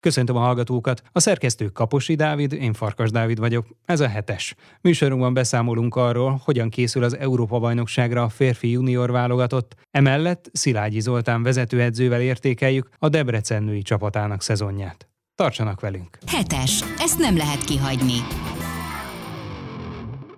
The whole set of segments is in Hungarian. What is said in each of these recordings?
Köszöntöm a hallgatókat! A szerkesztő Kaposi Dávid, én Farkas Dávid vagyok. Ez a hetes. Műsorunkban beszámolunk arról, hogyan készül az Európa-bajnokságra a férfi junior válogatott. Emellett Szilágyi Zoltán vezetőedzővel értékeljük a Debrecen női csapatának szezonját. Tartsanak velünk! Hetes. Ezt nem lehet kihagyni.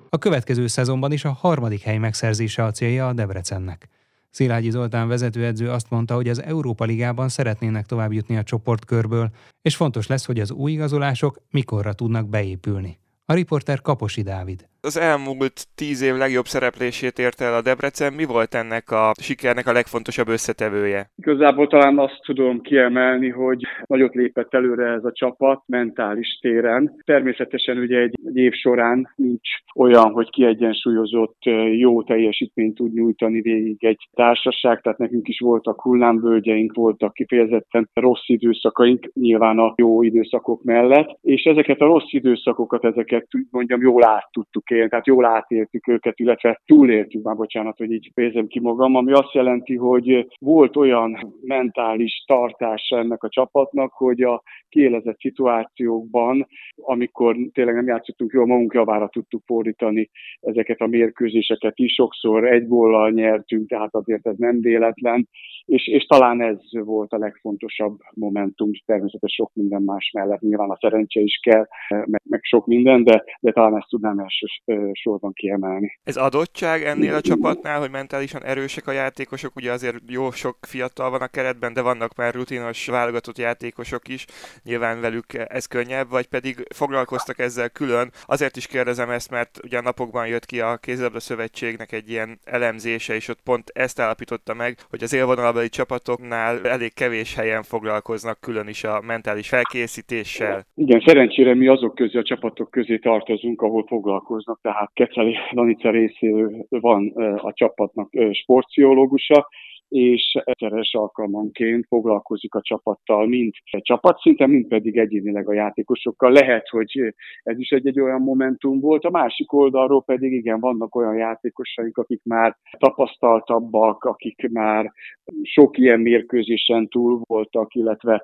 A következő szezonban is a harmadik hely megszerzése a célja a Debrecennek. Szilágyi Zoltán vezetőedző azt mondta, hogy az Európa Ligában szeretnének tovább jutni a csoportkörből, és fontos lesz, hogy az új igazolások mikorra tudnak beépülni. A riporter Kaposi Dávid az elmúlt tíz év legjobb szereplését érte el a Debrecen. Mi volt ennek a sikernek a legfontosabb összetevője? Igazából talán azt tudom kiemelni, hogy nagyot lépett előre ez a csapat mentális téren. Természetesen ugye egy, egy év során nincs olyan, hogy kiegyensúlyozott jó teljesítményt tud nyújtani végig egy társaság, tehát nekünk is voltak hullámvölgyeink, voltak kifejezetten rossz időszakaink, nyilván a jó időszakok mellett, és ezeket a rossz időszakokat, ezeket mondjam, jól át tudtuk élni, tehát jól átéltük őket, illetve túléltük már, bocsánat, hogy így fejezem ki magam, ami azt jelenti, hogy volt olyan mentális tartása ennek a csapatnak, hogy a kiélezett szituációkban, amikor tényleg nem játszottunk jól, magunk javára tudtuk fordítani ezeket a mérkőzéseket is, sokszor egy góllal nyertünk, tehát azért ez nem véletlen, és, és talán ez volt a legfontosabb momentum, természetesen sok minden más mellett, nyilván a szerencse is kell, meg, meg sok minden, de, de talán ezt tudnám elsősorban kiemelni. Ez adottság ennél a csapatnál, hogy mentálisan erősek a játékosok, ugye azért jó sok fiatal van a keretben, de vannak már rutinos válogatott játékosok is, nyilván velük ez könnyebb, vagy pedig foglalkoztak ezzel külön. Azért is kérdezem ezt, mert ugye a napokban jött ki a Kézilabda Szövetségnek egy ilyen elemzése, és ott pont ezt állapította meg, hogy az élvonalbeli csapatoknál elég kevés helyen foglalkoznak külön is a mentális felkészítésszel. Igen, szerencsére mi azok közé a csapatok közé tartozunk, ahol foglalkoznak, tehát Keceli Danica részéről van a csapatnak sportpszichológusa, és egyszeres alkalmanként foglalkozik a csapattal, mind csapatszinten, mind pedig egyénileg a játékosokkal. Lehet, hogy ez is egy, egy olyan momentum volt. A másik oldalról pedig igen, vannak olyan játékosaink, akik már tapasztaltabbak, akik már sok ilyen mérkőzésen túl voltak, illetve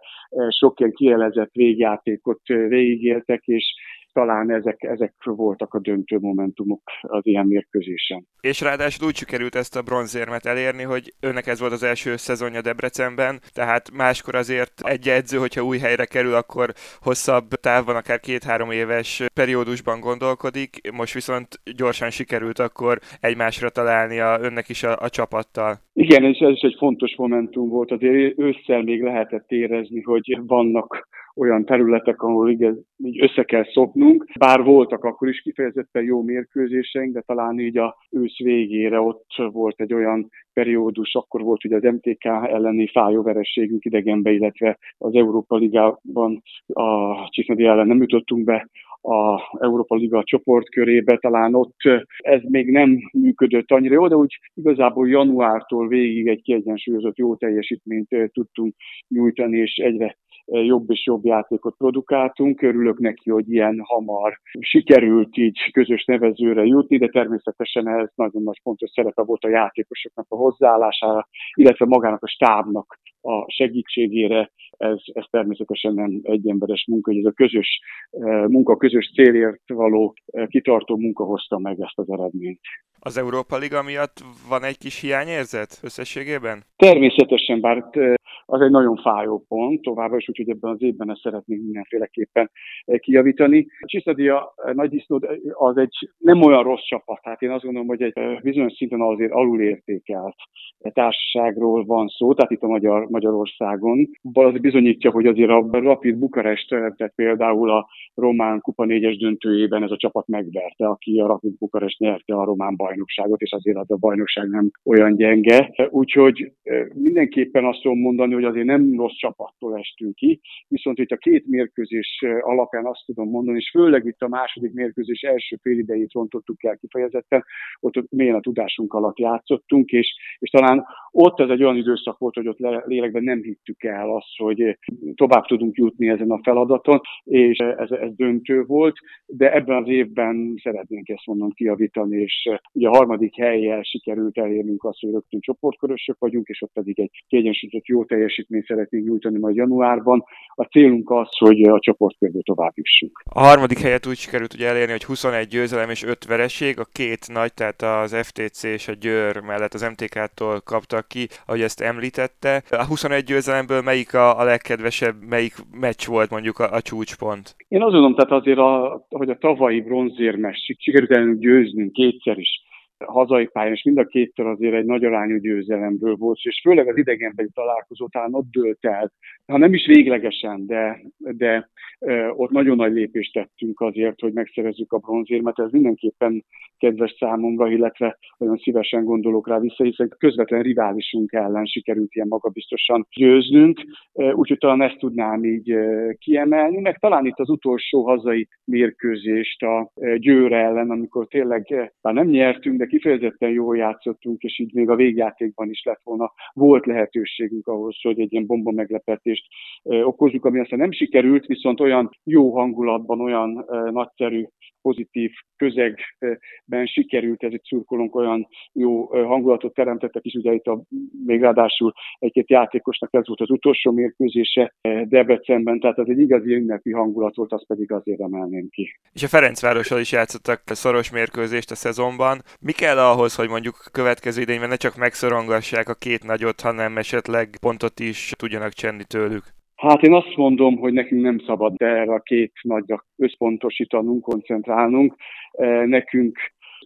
sok ilyen kielezett végjátékot végigéltek, és talán ezek, ezek voltak a döntő momentumok az ilyen mérkőzésen. És ráadásul úgy sikerült ezt a bronzérmet elérni, hogy önnek ez volt az első szezonja Debrecenben, tehát máskor azért egy edző, hogyha új helyre kerül, akkor hosszabb távban, akár két-három éves periódusban gondolkodik, most viszont gyorsan sikerült akkor egymásra találnia önnek is a, a csapattal. Igen, és ez is egy fontos momentum volt, azért ősszel még lehetett érezni, hogy vannak olyan területek, ahol igaz, így össze kell szopnunk, bár voltak akkor is kifejezetten jó mérkőzéseink, de talán így a ősz végére ott volt egy olyan periódus, akkor volt ugye az MTK elleni fájó verességünk idegenbe, illetve az Európa Ligában a Csisznadi ellen nem jutottunk be a Európa Liga csoportkörébe, talán ott ez még nem működött annyira jó, de úgy igazából januártól végig egy kiegyensúlyozott jó teljesítményt tudtunk nyújtani, és egyre jobb és jobb játékot produkáltunk. Örülök neki, hogy ilyen hamar sikerült így közös nevezőre jutni, de természetesen ez nagyon nagy fontos szerepe volt a játékosoknak a hozzáállására, illetve magának a stábnak a segítségére. Ez, ez természetesen nem egyemberes munka, hogy ez a közös munka, közös célért való kitartó munka hozta meg ezt az eredményt. Az Európa Liga miatt van egy kis hiányérzet összességében? Természetesen, bár az egy nagyon fájó pont, továbbra is, úgyhogy ebben az évben ezt szeretnénk mindenféleképpen eh, kijavítani. A Csiszadia eh, Nagy Disznód eh, az egy nem olyan rossz csapat, tehát én azt gondolom, hogy egy bizonyos szinten azért alulértékelt társaságról van szó, tehát itt a Magyar, Magyarországon. Az bizonyítja, hogy azért a Rapid Bukarest, tehát például a román kupa négyes döntőjében ez a csapat megverte, aki a Rapid Bukarest nyerte a román bajnokságot, és azért az a bajnokság nem olyan gyenge. Úgyhogy mindenképpen azt tudom mondani, hogy azért nem rossz csapattól estünk ki, viszont itt a két mérkőzés alapján azt tudom mondani, és főleg itt a második mérkőzés első fél idejét rontottuk el kifejezetten, ott mélyen a tudásunk alatt játszottunk, és, és talán ott ez egy olyan időszak volt, hogy ott lélekben nem hittük el azt, hogy hogy tovább tudunk jutni ezen a feladaton, és ez, ez döntő volt, de ebben az évben szeretnénk ezt mondom kiavítani, és ugye a harmadik helyjel sikerült elérnünk azt, hogy rögtön csoportkörösök vagyunk, és ott pedig egy kiegyensúlyozott jó teljesítményt szeretnénk nyújtani majd januárban. A célunk az, hogy a csoportkörből tovább jussunk. A harmadik helyet úgy sikerült ugye elérni, hogy 21 győzelem és 5 vereség, a két nagy, tehát az FTC és a Győr mellett az MTK-tól kaptak ki, ahogy ezt említette. A 21 győzelemből melyik a, a legkedvesebb, melyik meccs volt mondjuk a, a csúcspont? Én azt gondolom, tehát azért, a, hogy a tavalyi bronzérmes sikerült győznünk kétszer is hazai pályán, és mind a kétszer azért egy nagy arányú győzelemből volt, és főleg az idegenbeli találkozó talán ott dőlt el, ha nem is véglegesen, de, de ott nagyon nagy lépést tettünk azért, hogy megszerezzük a bronzérmet, ez mindenképpen kedves számomra, illetve nagyon szívesen gondolok rá vissza, hiszen közvetlen riválisunk ellen sikerült ilyen magabiztosan győznünk, úgyhogy talán ezt tudnám így kiemelni, meg talán itt az utolsó hazai mérkőzést a Győr ellen, amikor tényleg, bár nem nyertünk, de kifejezetten jól játszottunk, és így még a végjátékban is lett volna, volt lehetőségünk ahhoz, hogy egy ilyen bomba meglepetést okozzuk, ami aztán nem sikerült, viszont olyan jó hangulatban, olyan nagyszerű pozitív közegben sikerült, ez egy szurkolónk olyan jó hangulatot teremtettek is, ugye itt a, még ráadásul egy-két játékosnak ez volt az utolsó mérkőzése Debrecenben, tehát ez egy igazi ünnepi hangulat volt, azt pedig azért emelném ki. És a Ferencvárossal is játszottak szoros mérkőzést a szezonban. Mi kell ahhoz, hogy mondjuk a következő idényben ne csak megszorongassák a két nagyot, hanem esetleg pontot is tudjanak csenni tőlük? Hát én azt mondom, hogy nekünk nem szabad erre a két nagyra összpontosítanunk, koncentrálnunk. E, nekünk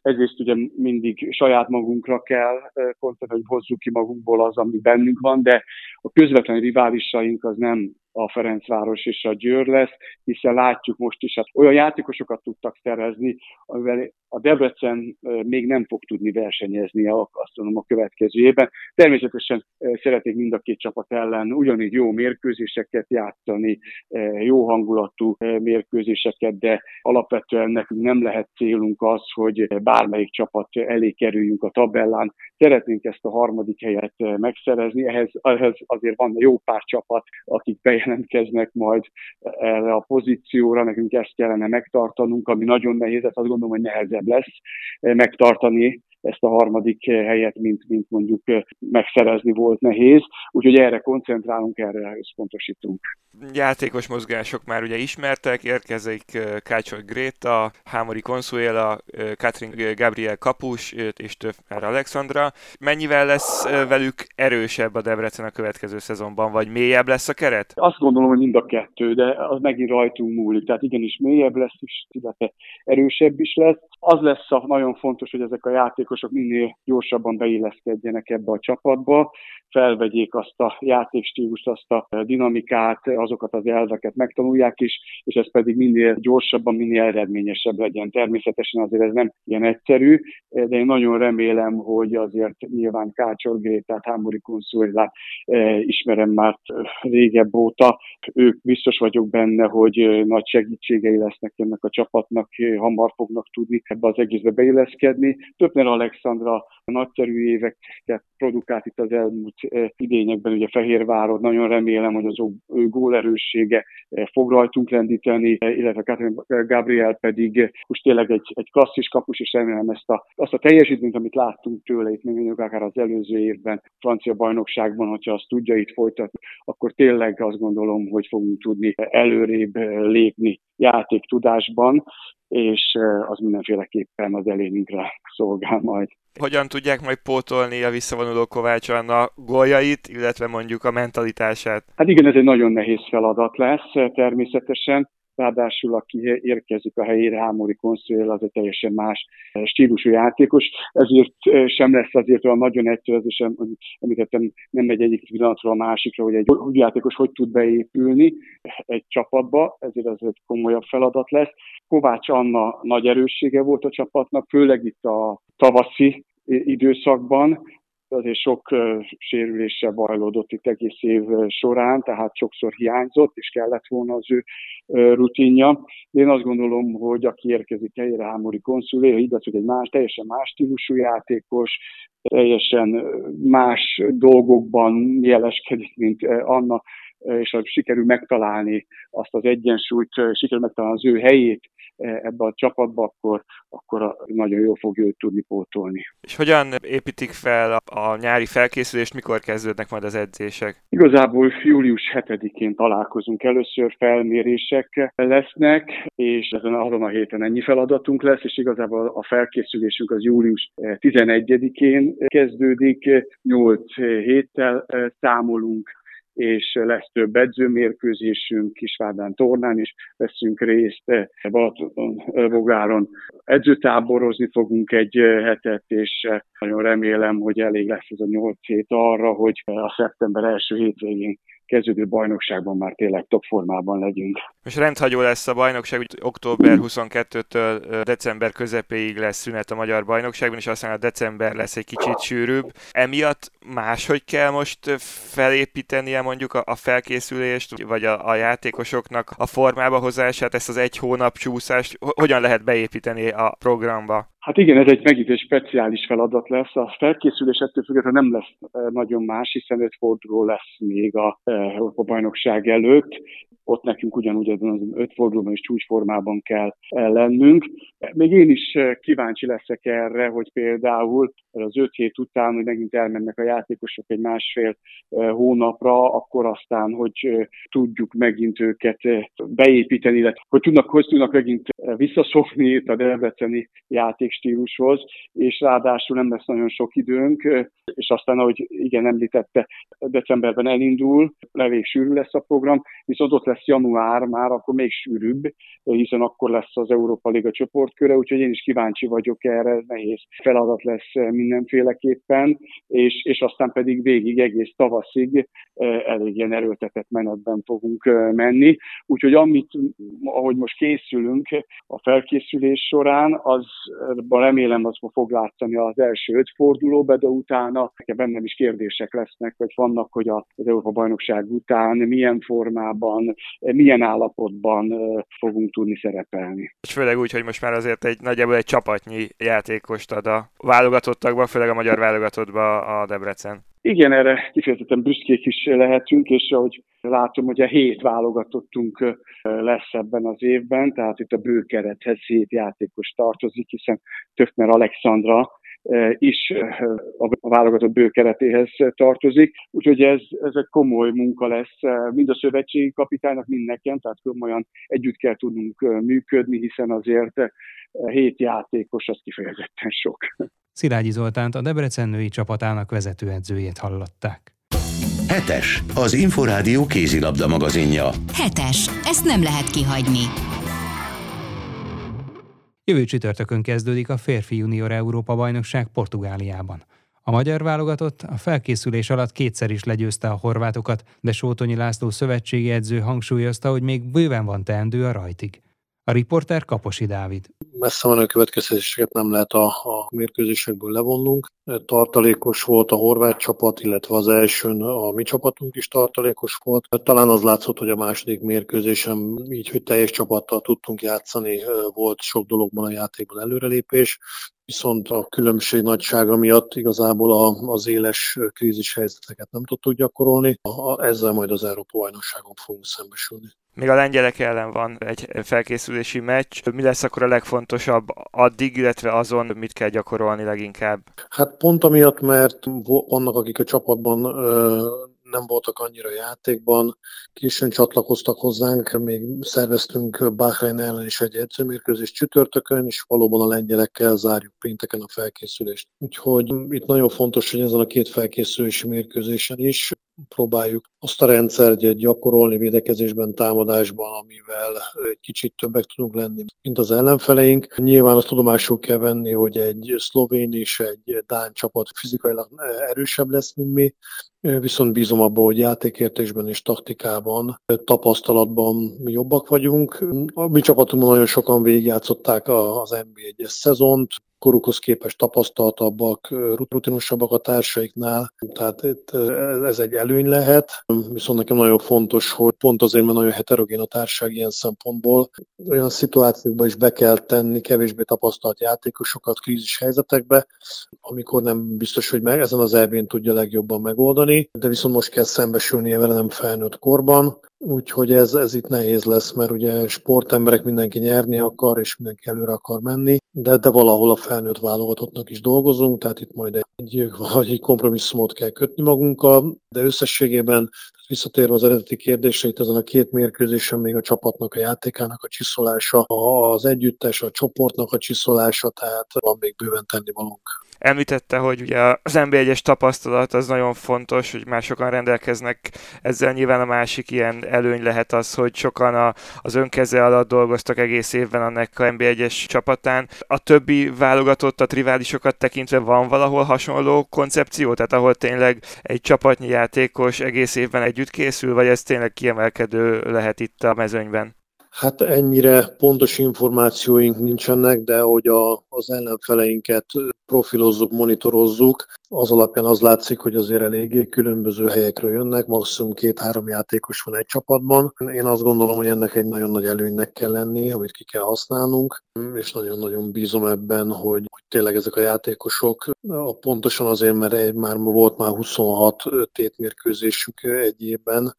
egyrészt ugye mindig saját magunkra kell e, koncentrálni, hogy hozzuk ki magunkból az, ami bennünk van, de a közvetlen riválisaink az nem a Ferencváros és a Győr lesz, hiszen látjuk most is, hát olyan játékosokat tudtak szerezni, amivel a Debrecen még nem fog tudni versenyezni a, azt mondom, a következő évben. Természetesen szeretnék mind a két csapat ellen ugyanígy jó mérkőzéseket játszani, jó hangulatú mérkőzéseket, de alapvetően nekünk nem lehet célunk az, hogy bármelyik csapat elé kerüljünk a tabellán. Szeretnénk ezt a harmadik helyet megszerezni, ehhez, ehhez azért van jó pár csapat, akik bejelentkeznek majd erre a pozícióra, nekünk ezt kellene megtartanunk, ami nagyon nehéz, azt gondolom, hogy nehezebb lesz megtartani ezt a harmadik eh, helyet, mint, mint mondjuk eh, megszerezni volt nehéz. Úgyhogy erre koncentrálunk, erre összpontosítunk. Játékos mozgások már ugye ismertek, érkezik Kácsor Gréta, Hámori Consuela, Katrin Gabriel Kapus és Töffer Alexandra. Mennyivel lesz velük erősebb a Debrecen a következő szezonban, vagy mélyebb lesz a keret? Azt gondolom, hogy mind a kettő, de az megint rajtunk múlik. Tehát igenis mélyebb lesz, is, illetve erősebb is lesz. Az lesz a nagyon fontos, hogy ezek a játékosok minél gyorsabban beilleszkedjenek ebbe a csapatba, felvegyék azt a játékstílust, azt a dinamikát, azokat az elveket megtanulják is, és ez pedig minél gyorsabban, minél eredményesebb legyen. Természetesen azért ez nem ilyen egyszerű, de én nagyon remélem, hogy azért nyilván Kácsor Grétát, Hámori Konszulát eh, ismerem már régebb óta. Ők biztos vagyok benne, hogy nagy segítségei lesznek ennek a csapatnak, hamar fognak tudni ebbe az egészbe beilleszkedni. Többner Alexandra nagyszerű éveket produkált itt az elmúlt idényekben, ugye Fehérvárod, nagyon remélem, hogy az ő gólerőssége fog rajtunk lendíteni, illetve Catherine Gabriel pedig most tényleg egy, egy klasszis kapus, és remélem ezt a, azt a teljesítményt, amit láttunk tőle itt még mondjuk akár az előző évben francia bajnokságban, hogyha azt tudja itt folytatni, akkor tényleg azt gondolom, hogy fogunk tudni előrébb lépni játék tudásban, és az mindenféleképpen az elénkre szolgál majd. Hogyan tudják majd pótolni a visszavonuló Kovács Anna góljait, illetve mondjuk a mentalitását? Hát igen, ez egy nagyon nehéz feladat lesz természetesen. Ráadásul aki érkezik a helyére, Hámori Konszél, az egy teljesen más stílusú játékos, ezért sem lesz azért olyan nagyon egyszerű, ez sem, említettem, nem megy egyik pillanatról a másikra, hogy egy úgy játékos hogy tud beépülni egy csapatba, ezért ez egy komolyabb feladat lesz. Kovács Anna nagy erőssége volt a csapatnak, főleg itt a tavaszi időszakban, azért sok sérülése bajlódott itt egész év során, tehát sokszor hiányzott, és kellett volna az ő rutinja. Én azt gondolom, hogy aki érkezik helyre Hámori konszulé, igaz, hogy egy más, teljesen más stílusú játékos, teljesen más dolgokban jeleskedik, mint Anna, és sikerül megtalálni azt az egyensúlyt, sikerül megtalálni az ő helyét ebbe a csapatba, akkor, akkor nagyon jól fogja őt tudni pótolni. És hogyan építik fel a, a nyári felkészülést, mikor kezdődnek majd az edzések? Igazából július 7-én találkozunk először, felmérések lesznek, és ezen azon a héten ennyi feladatunk lesz, és igazából a felkészülésünk az július 11-én kezdődik, 8 héttel számolunk, és lesz több edzőmérkőzésünk, Kisvádán tornán is veszünk részt, Balaton, Bogáron. Edzőtáborozni fogunk egy hetet, és nagyon remélem, hogy elég lesz ez a nyolc hét arra, hogy a szeptember első hétvégén kezdődő bajnokságban már tényleg top formában legyünk. Most rendhagyó lesz a bajnokság, hogy október 22-től december közepéig lesz szünet a magyar bajnokságban, és aztán a december lesz egy kicsit sűrűbb. Emiatt máshogy kell most felépítenie mondjuk a, felkészülést, vagy a, a játékosoknak a formába hozását, ezt az egy hónap csúszást, hogyan lehet beépíteni a programba? Hát igen, ez egy megint egy speciális feladat lesz. A felkészülés ettől függetlenül nem lesz nagyon más, hiszen öt forduló lesz még a Európa bajnokság előtt ott nekünk ugyanúgy az öt fordulóban is csúcsformában kell lennünk. Még én is kíváncsi leszek erre, hogy például az öt hét után, hogy megint elmennek a játékosok egy másfél hónapra, akkor aztán, hogy tudjuk megint őket beépíteni, illetve hogy tudnak, hogy tudnak megint visszaszokni a debreceni játékstílushoz, és ráadásul nem lesz nagyon sok időnk, és aztán, ahogy igen említette, decemberben elindul, elég sűrű lesz a program, viszont ott lesz január már, akkor még sűrűbb, hiszen akkor lesz az Európa Liga csoportköre, úgyhogy én is kíváncsi vagyok erre, nehéz feladat lesz mindenféleképpen, és, és aztán pedig végig egész tavaszig elég ilyen erőltetett menetben fogunk menni. Úgyhogy amit, ahogy most készülünk a felkészülés során, az remélem az fog látszani az első öt fordulóba, de utána bennem is kérdések lesznek, hogy vannak, hogy az Európa bajnokság után milyen formában, milyen állapotban fogunk tudni szerepelni. És főleg úgy, hogy most már azért egy nagyjából egy csapatnyi játékost ad a válogatottakba, főleg a magyar válogatottba a Debrecen. Igen, erre kifejezetten büszkék is lehetünk, és ahogy látom, hogy a hét válogatottunk lesz ebben az évben, tehát itt a bőkerethez hét játékos tartozik, hiszen Tökner Alexandra is a válogatott bőkeretéhez tartozik. Úgyhogy ez, ez egy komoly munka lesz mind a szövetségi kapitánynak, mind nekem, tehát komolyan együtt kell tudnunk működni, hiszen azért hét játékos az kifejezetten sok. Szilágyi Zoltánt a Debrecen női csapatának vezetőedzőjét hallották. Hetes, az Inforádió kézilabda magazinja. Hetes, ezt nem lehet kihagyni. Jövő csütörtökön kezdődik a férfi junior Európa bajnokság Portugáliában. A magyar válogatott a felkészülés alatt kétszer is legyőzte a horvátokat, de Sótonyi László szövetségi edző hangsúlyozta, hogy még bőven van teendő a rajtig. A riporter Kaposi Dávid. Messze a következtetéseket nem lehet a, a mérkőzésekből levonnunk. Tartalékos volt a horvát csapat, illetve az elsőn a mi csapatunk is tartalékos volt. Talán az látszott, hogy a második mérkőzésem így, hogy teljes csapattal tudtunk játszani, volt sok dologban a játékban előrelépés viszont a különbség nagysága miatt igazából az éles krízis helyzeteket nem tudtuk gyakorolni. Ezzel majd az Európa bajnokságon fogunk szembesülni. Még a lengyelek ellen van egy felkészülési meccs. Mi lesz akkor a legfontosabb addig, illetve azon mit kell gyakorolni leginkább? Hát pont amiatt, mert vannak, akik a csapatban nem voltak annyira játékban, későn csatlakoztak hozzánk, még szerveztünk Bahrein ellen is egy edzőmérkőzés csütörtökön, és valóban a lengyelekkel zárjuk pénteken a felkészülést. Úgyhogy itt nagyon fontos, hogy ezen a két felkészülési mérkőzésen is próbáljuk azt a rendszert gyakorolni védekezésben, támadásban, amivel egy kicsit többek tudunk lenni, mint az ellenfeleink. Nyilván azt tudomásul kell venni, hogy egy szlovén és egy dán csapat fizikailag erősebb lesz, mint mi, viszont bízom abban, hogy játékértésben és taktikában, tapasztalatban jobbak vagyunk. A mi csapatunkban nagyon sokan végigjátszották az NB1-es szezont, korukhoz képest tapasztaltabbak, rutinosabbak a társaiknál, tehát itt ez egy előny lehet, viszont nekem nagyon fontos, hogy pont azért, mert nagyon heterogén a társaság ilyen szempontból, olyan szituációkban is be kell tenni kevésbé tapasztalt játékosokat krízis helyzetekbe, amikor nem biztos, hogy meg ezen az elvén tudja legjobban megoldani, de viszont most kell szembesülnie vele nem felnőtt korban, Úgyhogy ez, ez itt nehéz lesz, mert ugye sportemberek mindenki nyerni akar, és mindenki előre akar menni, de, de valahol a felnőtt válogatottnak is dolgozunk, tehát itt majd egy, vagy egy kompromisszumot kell kötni magunkkal, de összességében visszatérve az eredeti kérdésre, itt ezen a két mérkőzésen még a csapatnak, a játékának a csiszolása, az együttes, a csoportnak a csiszolása, tehát van még bőven tennivalónk. Említette, hogy ugye az NB1-es tapasztalat az nagyon fontos, hogy már sokan rendelkeznek ezzel. Nyilván a másik ilyen előny lehet az, hogy sokan a, az önkeze alatt dolgoztak egész évben annak a NB1-es csapatán. A többi válogatott, a riválisokat tekintve van valahol hasonló koncepció? Tehát ahol tényleg egy csapatnyi játékos egész évben együtt készül, vagy ez tényleg kiemelkedő lehet itt a mezőnyben? Hát ennyire pontos információink nincsenek, de hogy a, az ellenfeleinket profilozzuk, monitorozzuk, az alapján az látszik, hogy azért eléggé különböző helyekről jönnek, maximum két-három játékos van egy csapatban. Én azt gondolom, hogy ennek egy nagyon nagy előnynek kell lenni, amit ki kell használnunk, és nagyon-nagyon bízom ebben, hogy, hogy tényleg ezek a játékosok, pontosan azért, mert egy, már volt már 26 tétmérkőzésük egy évben,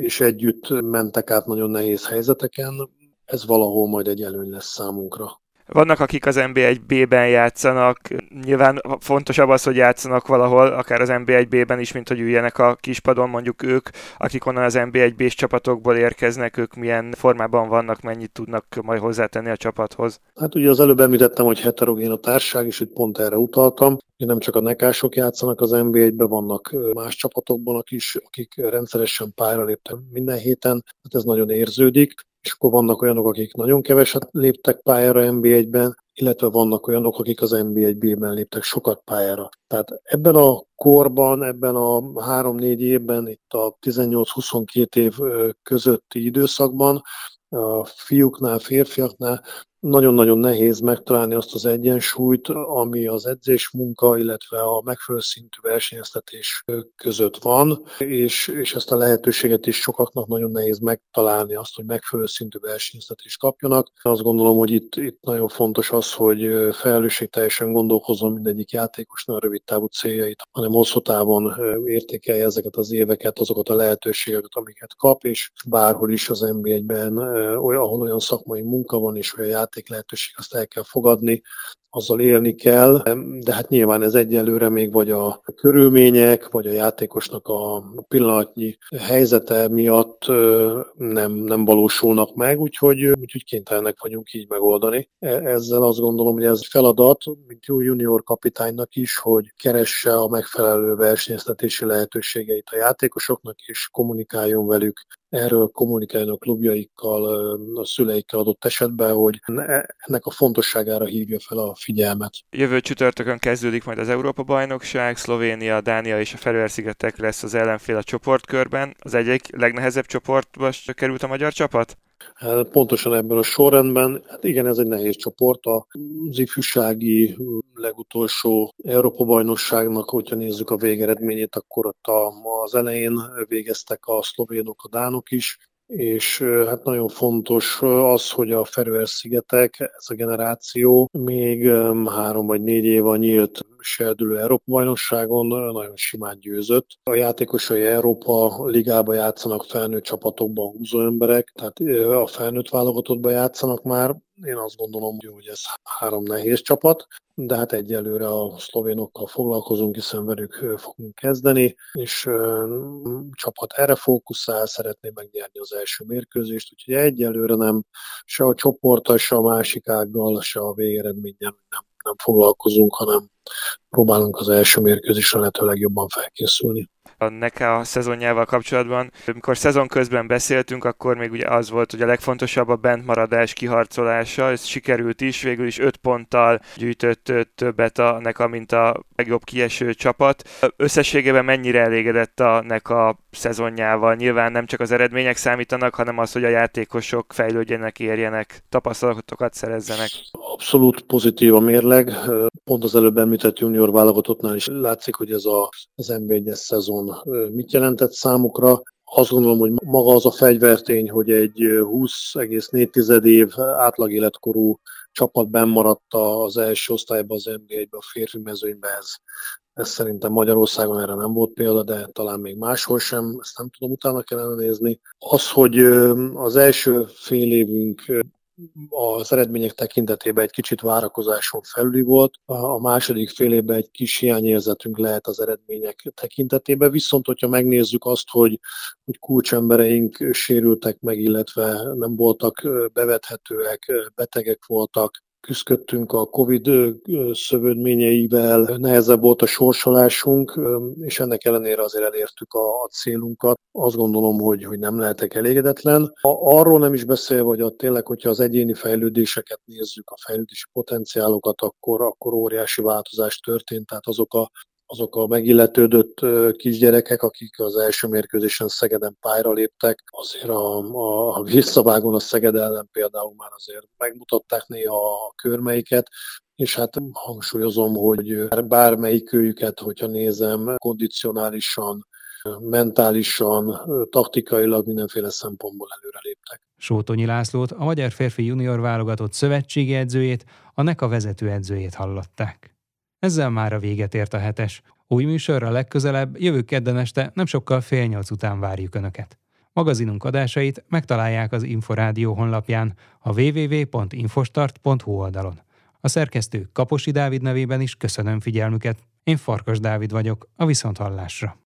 és együtt mentek át nagyon nehéz helyzeteken, ez valahol majd egy előny lesz számunkra. Vannak, akik az NB1B-ben játszanak, nyilván fontosabb az, hogy játszanak valahol, akár az NB1B-ben is, mint hogy üljenek a kispadon, mondjuk ők, akik onnan az NB1B-s csapatokból érkeznek, ők milyen formában vannak, mennyit tudnak majd hozzátenni a csapathoz. Hát ugye az előbb említettem, hogy heterogén a társág, és itt pont erre utaltam. Nem csak a nekások játszanak az NB1-ben, vannak más csapatokban is, akik rendszeresen pályára léptek minden héten, hát ez nagyon érződik akkor vannak olyanok, akik nagyon keveset léptek pályára NB1-ben, illetve vannak olyanok, akik az NB1B-ben léptek sokat pályára. Tehát ebben a korban, ebben a három-négy évben, itt a 18-22 év közötti időszakban a fiúknál, férfiaknál nagyon-nagyon nehéz megtalálni azt az egyensúlyt, ami az edzés munka, illetve a megfelelő szintű versenyeztetés között van, és, és ezt a lehetőséget is sokaknak nagyon nehéz megtalálni, azt, hogy megfelelő szintű versenyeztetést kapjanak. Azt gondolom, hogy itt, itt nagyon fontos az, hogy felelősségteljesen gondolkozzon mindegyik játékosnak a rövid távú céljait, hanem hosszú távon értékelje ezeket az éveket, azokat a lehetőségeket, amiket kap, és bárhol is az NB1-ben, ahol olyan szakmai munka van, és olyan játék lehetőség, azt el kell fogadni, azzal élni kell, de hát nyilván ez egyelőre még vagy a körülmények, vagy a játékosnak a pillanatnyi helyzete miatt nem, nem valósulnak meg, úgyhogy, úgyhogy kénytelenek vagyunk így megoldani. E, ezzel azt gondolom, hogy ez feladat, mint jó junior kapitánynak is, hogy keresse a megfelelő versenyeztetési lehetőségeit a játékosoknak, és kommunikáljon velük erről kommunikáljon a klubjaikkal, a szüleikkel adott esetben, hogy ennek a fontosságára hívja fel a figyelmet. Jövő csütörtökön kezdődik majd az Európa-bajnokság, Szlovénia, Dánia és a Feröer-szigetek lesz az ellenfél a csoportkörben. Az egyik legnehezebb csoportba került a magyar csapat? Hát pontosan ebben a sorrendben, hát igen, ez egy nehéz csoport. Az ifjúsági legutolsó Európa-bajnokságnak, hogyha nézzük a végeredményét, akkor ott az elején végeztek a szlovénok, a dánok is, és hát nagyon fontos az, hogy a Feröer-szigetek, ez a generáció még három vagy négy éve a nyílt serdülő Európa-bajnokságon nagyon simán győzött. A játékosai Európa ligába játszanak felnőtt csapatokban húzó emberek, tehát a felnőtt válogatottban játszanak már. Én azt gondolom, hogy ez három nehéz csapat, de hát egyelőre a szlovénokkal foglalkozunk, hiszen velük fogunk kezdeni, és csapat erre fókuszál, szeretné megnyerni az első mérkőzést, úgyhogy egyelőre nem se a csoporttal, se a másik ággal, se a végeredménnyel nem, nem foglalkozunk, hanem próbálunk az első mérkőzésre lehetőleg jobban felkészülni a NECA a szezonjával kapcsolatban. Amikor szezon közben beszéltünk, akkor még ugye az volt, hogy a legfontosabb a bentmaradás kiharcolása, ez sikerült is, végül is 5 ponttal gyűjtött többet a NECA, mint a legjobb kieső csapat. Összességében mennyire elégedett a NECA szezonjával? Nyilván nem csak az eredmények számítanak, hanem az, hogy a játékosok fejlődjenek, érjenek, tapasztalatokat szerezzenek. Abszolút pozitív a mérleg. Pont az előbb említett junior válogatottnál is látszik, hogy ez a, az NB1-es szezon mit jelentett számukra. Azt gondolom, hogy maga az a fegyvertény, hogy egy 20,4 év átlag életkorú csapat maradt az első osztályban az NBA-be, a férfi mezőnybe, ez, ez szerintem Magyarországon erre nem volt példa, de talán még máshol sem, ezt nem tudom, utána kellene nézni. Az, hogy az első fél évünk az eredmények tekintetében egy kicsit várakozáson felüli volt, a második fél évben egy kis hiányérzetünk lehet az eredmények tekintetében, viszont hogyha megnézzük azt, hogy, hogy kulcsembereink sérültek meg, illetve nem voltak bevethetőek, betegek voltak, küzdöttünk a Covid szövődményeivel, nehezebb volt a sorsolásunk, és ennek ellenére azért elértük a, a célunkat. Azt gondolom, hogy, hogy nem lehetek elégedetlen. A, arról nem is beszélve, hogy a, tényleg, hogyha az egyéni fejlődéseket nézzük, a fejlődési potenciálokat, akkor, akkor óriási változás történt, tehát azok a azok a megilletődött kisgyerekek, akik az első mérkőzésen Szegeden pályra léptek, azért a, a, a visszavágon a Szeged ellen például már azért megmutatták néha a körmeiket, és hát hangsúlyozom, hogy bármelyik őjüket, hogyha nézem, kondicionálisan, mentálisan, taktikailag mindenféle szempontból előreléptek. Sótonyi Lászlót, a Magyar Férfi Junior válogatott szövetségi edzőjét, a NECA vezető edzőjét hallották. Ezzel már a véget ért a hetes. Új műsorra legközelebb, jövő kedden este nem sokkal fél nyolc után várjuk Önöket. Magazinunk adásait megtalálják az Inforádió honlapján, a www.infostart.hu oldalon. A szerkesztő Kaposi Dávid nevében is köszönöm figyelmüket. Én Farkas Dávid vagyok, a Viszonthallásra.